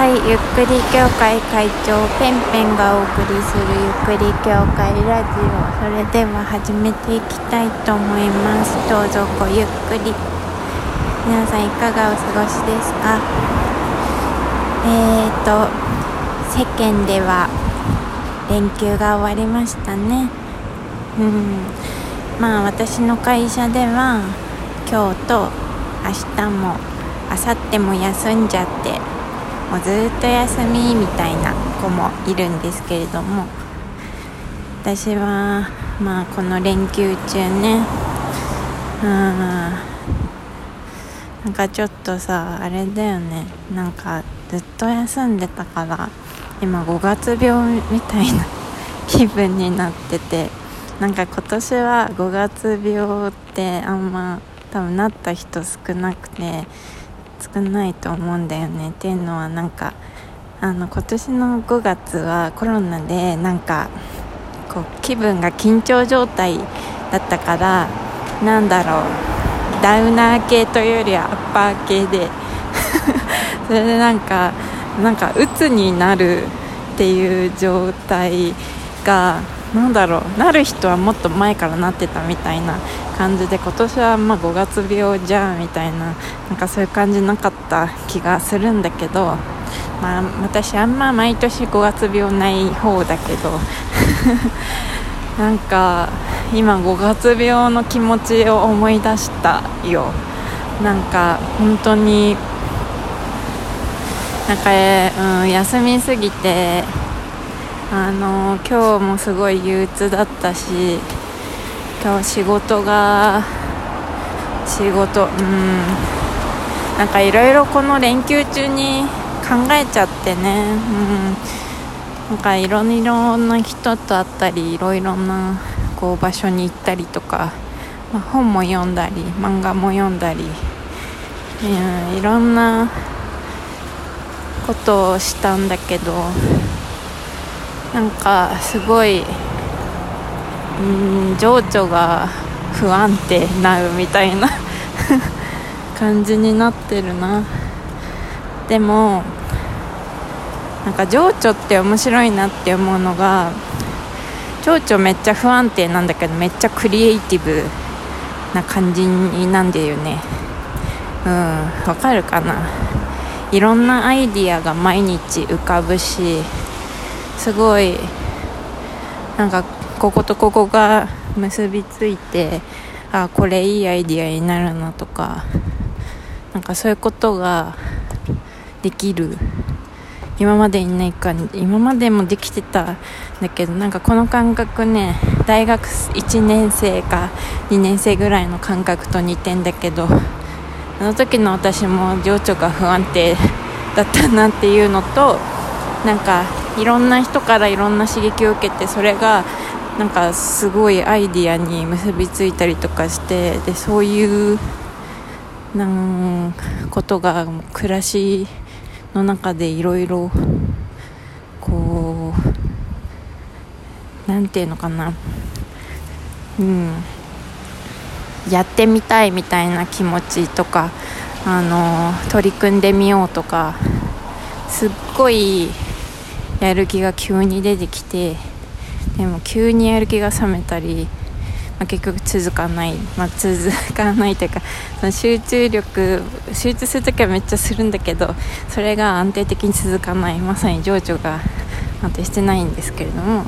はいゆっくり協会会長ペンペンがお送りするゆっくり協会ラジオ。それでは始めていきたいと思います。どうぞごゆっくり。皆さんいかがお過ごしですか？えーと世間では連休が終わりましたね。うん。まあ私の会社では今日と明日も明後日も休んじゃってもうずっと休みみたいな子もいるんですけれども私はまあこの連休中ねうんなんかちょっとさあれだよねなんかずっと休んでたから今5月病みたいな 気分になっててなんか今年は5月病ってあんま多分なった人少なくて少ないと思うんだよね。っていうのはなんかあの今年の5月はコロナでなんかこう気分が緊張状態だったからなんだろう。ダウナー系というよりはアッパー系で。それでなんかなんか鬱になるっていう状態がなんだろう。なる人はもっと前からなってたみたいな感じで今年はま5月病じゃんみたいななんかそういう感じなかった気がするんだけど、まあ、私あんま毎年5月病ない方だけど なんか今5月病の気持ちを思い出したよ。なんか本当になんか、うん、休みすぎてあの今日もすごい憂鬱だったし今日仕事が仕事。うん。なんかいろいろこの連休中に考えちゃってね。うん。なんかいろいろな人と会ったりいろいろなこう場所に行ったりとか、まあ、本も読んだり漫画も読んだり、うん、いろんなことをしたんだけど。なんかすごいうん情緒が不安定なるみたいな 感じになってるな。でもなんか情緒って面白いなって思うのが情緒めっちゃ不安定なんだけどめっちゃクリエイティブな感じになんだよね。うんわかるかな。いろんなアイディアが毎日浮かぶしすごいなんかこことここが結びついてあこれいいアイディアになるなとかなんかそういうことができる。今までにないか今までもできてたんだけどなんかこの感覚ね大学1年生か2年生ぐらいの感覚と似てんだけどあの時の私も情緒が不安定だったなっていうのとなんかいろんな人からいろんな刺激を受けてそれがなんかすごいアイディアに結びついたりとかしてでそういうなんことが暮らしの中でいろいろこうなんていうのかな。うん。やってみたいみたいな気持ちとかあの取り組んでみようとかすっごいやる気が急に出てきてでも急にやる気が冷めたり、まあ、結局続かない、まあ、続かないというかその集中力集中するときはめっちゃするんだけどそれが安定的に続かない。まさに情緒が安定してないんですけれども、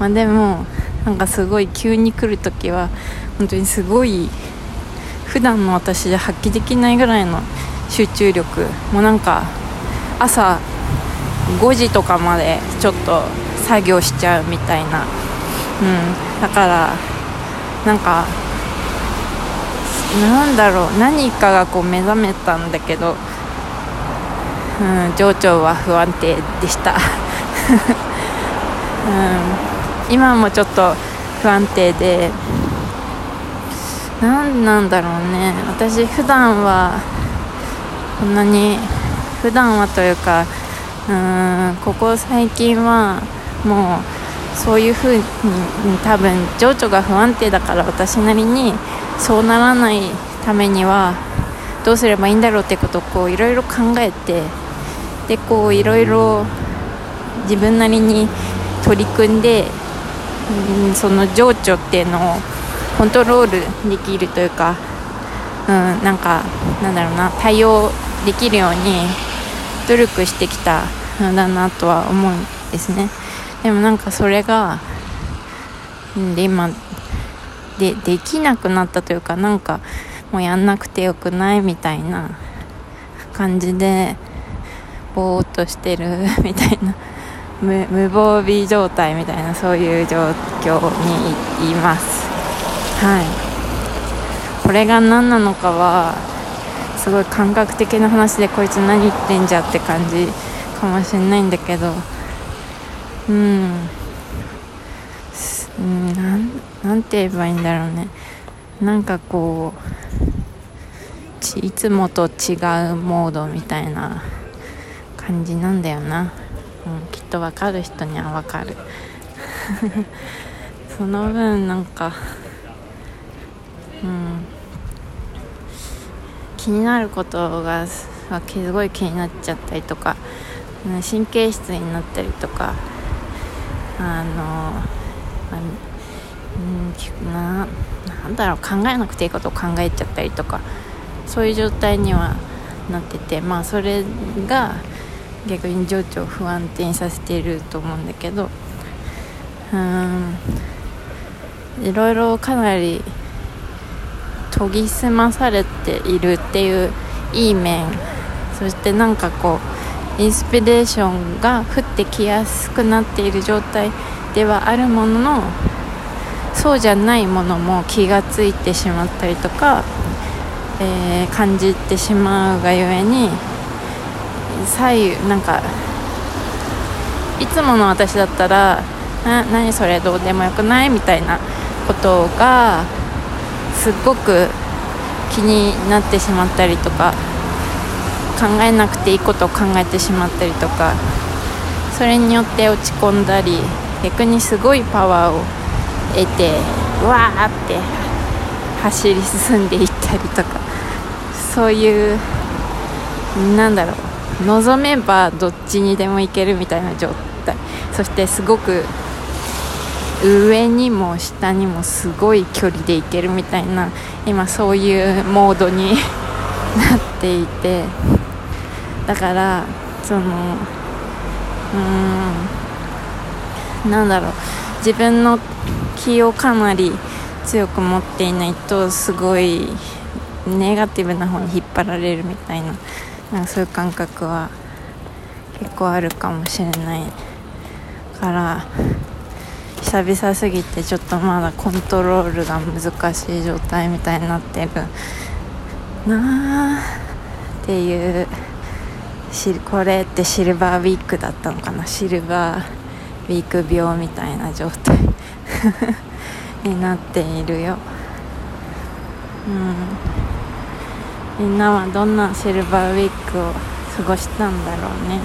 まあ、でもなんかすごい急に来るときは本当にすごい普段の私じゃ発揮できないぐらいの集中力。もうなんか朝5時とかまでちょっと作業しちゃうみたいな、うん、だからなんかなんだろう。何かがこう目覚めたんだけど、うん、情緒は不安定でした、うん、今もちょっと不安定で何なんだろうね。私普段はこんなに普段はというかうん。ここ最近はもうそういうふうに多分情緒が不安定だから私なりにそうならないためにはどうすればいいんだろうってことをこういろいろ考えてでこういろいろ自分なりに取り組んで、うん、その情緒っていうのをコントロールできるというか、うん、なんかなんだろうな対応できるように努力してきたのだなとは思うんですね。でもなんかそれがで今でできなくなったというかなんかもうやんなくてよくないみたいな感じでぼーっとしてるみたいな 無無防備状態みたいなそういう状況にいます。はい。これが何なのかはすごい感覚的な話でこいつ何言ってんじゃって感じかもしれないんだけどうん。うん。なんなんて言えばいいんだろうね。なんかこうちいつもと違うモードみたいな感じなんだよな、うん、きっと分かる人には分かる。その分なんかうん。気になることがすごい気になっちゃったりとか神経質になったりとかあのうんななんだろう考えなくていいことを考えちゃったりとかそういう状態にはなっててまあそれが逆に情緒を不安定にさせていると思うんだけどうんいろいろかなり研ぎ澄まされているっていういい面そしてなんかこうインスピレーションが降ってきやすくなっている状態ではあるもののそうじゃないものも気がついてしまったりとか、えー、感じてしまうがゆえに左右なんかいつもの私だったらな何それどうでもよくないみたいなことがすっごく気になってしまったりとか考えなくていいことを考えてしまったりとかそれによって落ち込んだり逆にすごいパワーを得てわーって走り進んでいったりとかそういうなんだろう望めばどっちにでも行けるみたいな状態そしてすごく上にも下にもすごい距離で行けるみたいな今そういうモードに なっていてだからそのうーんなんだろう。自分の気をかなり強く持っていないとすごいネガティブな方に引っ張られるみたいななんかそういう感覚は結構あるかもしれないから久々すぎてちょっとまだコントロールが難しい状態みたいになってるなあっていうこれってシルバーウィークだったのかな？シルバーウィーク病みたいな状態。になっているよ。うん。みんなはどんなシルバーウィークを過ごしたんだろうね。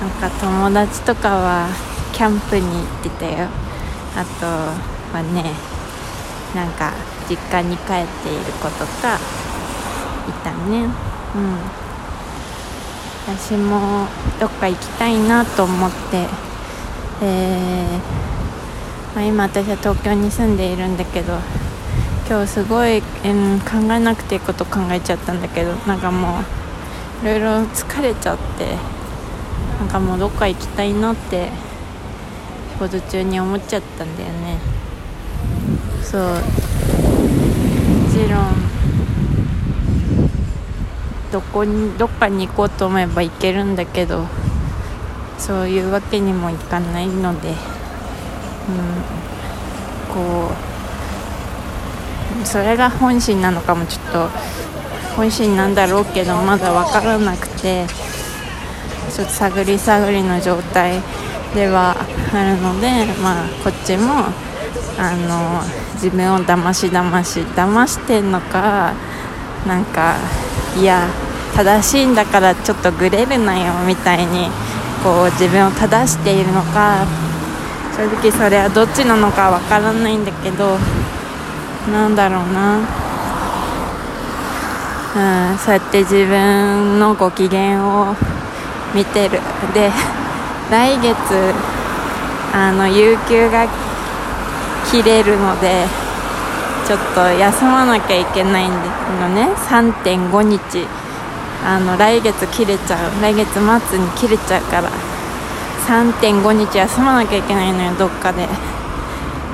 なんか友達とかはキャンプに行ってたよ。あとはねなんか実家に帰っている子とかいたね。うん。私もどっか行きたいなと思ってえーまあ、今私は東京に住んでいるんだけど今日すごい、うん、考えなくていいこと考えちゃったんだけどなんかもういろいろ疲れちゃってなんかもうどっか行きたいなって仕事中に思っちゃったんだよね。そう。もちろんどこにどっかに行こうと思えば行けるんだけどそういうわけにもいかないので、うん、こうそれが本心なのかもちょっと本心なんだろうけどまだ分からなくてちょっと探り探りの状態ではあるので、まあ、こっちもあの自分をだましだまし騙してんのかなんかいや正しいんだからちょっとグレるなよみたいにこう自分を正しているのか正直それはどっちなのかわからないんだけどなんだろうな、うん、そうやって自分のご機嫌を見てる。で来月あの有給が切れるのでちょっと休まなきゃいけないんでのね3.5日。あの来月切れちゃう。来月末に切れちゃうから。3.5日休まなきゃいけないのよどっかで。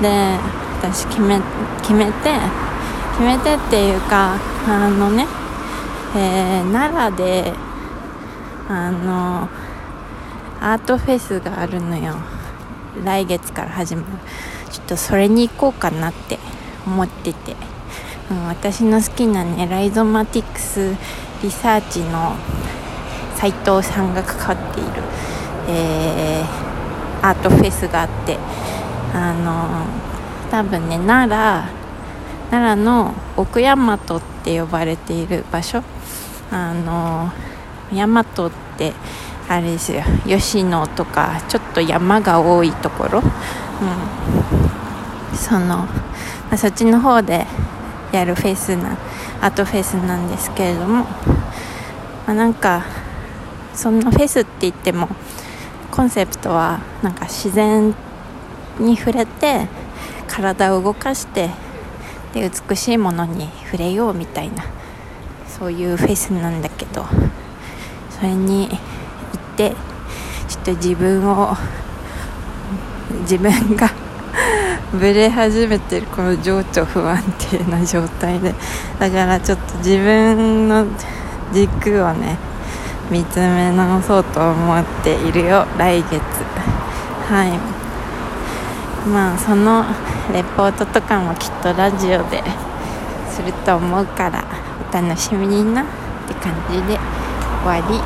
で私決め決めて決めてっていうかあのね、えー、奈良であのアートフェスがあるのよ。来月から始まる。ちょっとそれに行こうかなって。思ってて、う、私の好きなねライゾマティクスリサーチの斉藤さんが関わっている、えー、アートフェスがあってあの多分ね奈良奈良の奥大和って呼ばれている場所。あの大和ってあれですよ。吉野とかちょっと山が多いところ、うん、その、あ、そっちの方でやるフェスなアートフェスなんですけれども、まあ、なんかそんなフェスって言ってもコンセプトはなんか自然に触れて体を動かしてで美しいものに触れようみたいなそういうフェスなんだけどそれに行ってちょっと自分を自分がブレ始めてるこの情緒不安定な状態で。だからちょっと自分の軸をね見つめ直そうと思っているよ。来月。はい。まあそのレポートとかもきっとラジオですると思うからお楽しみになって感じで終わり。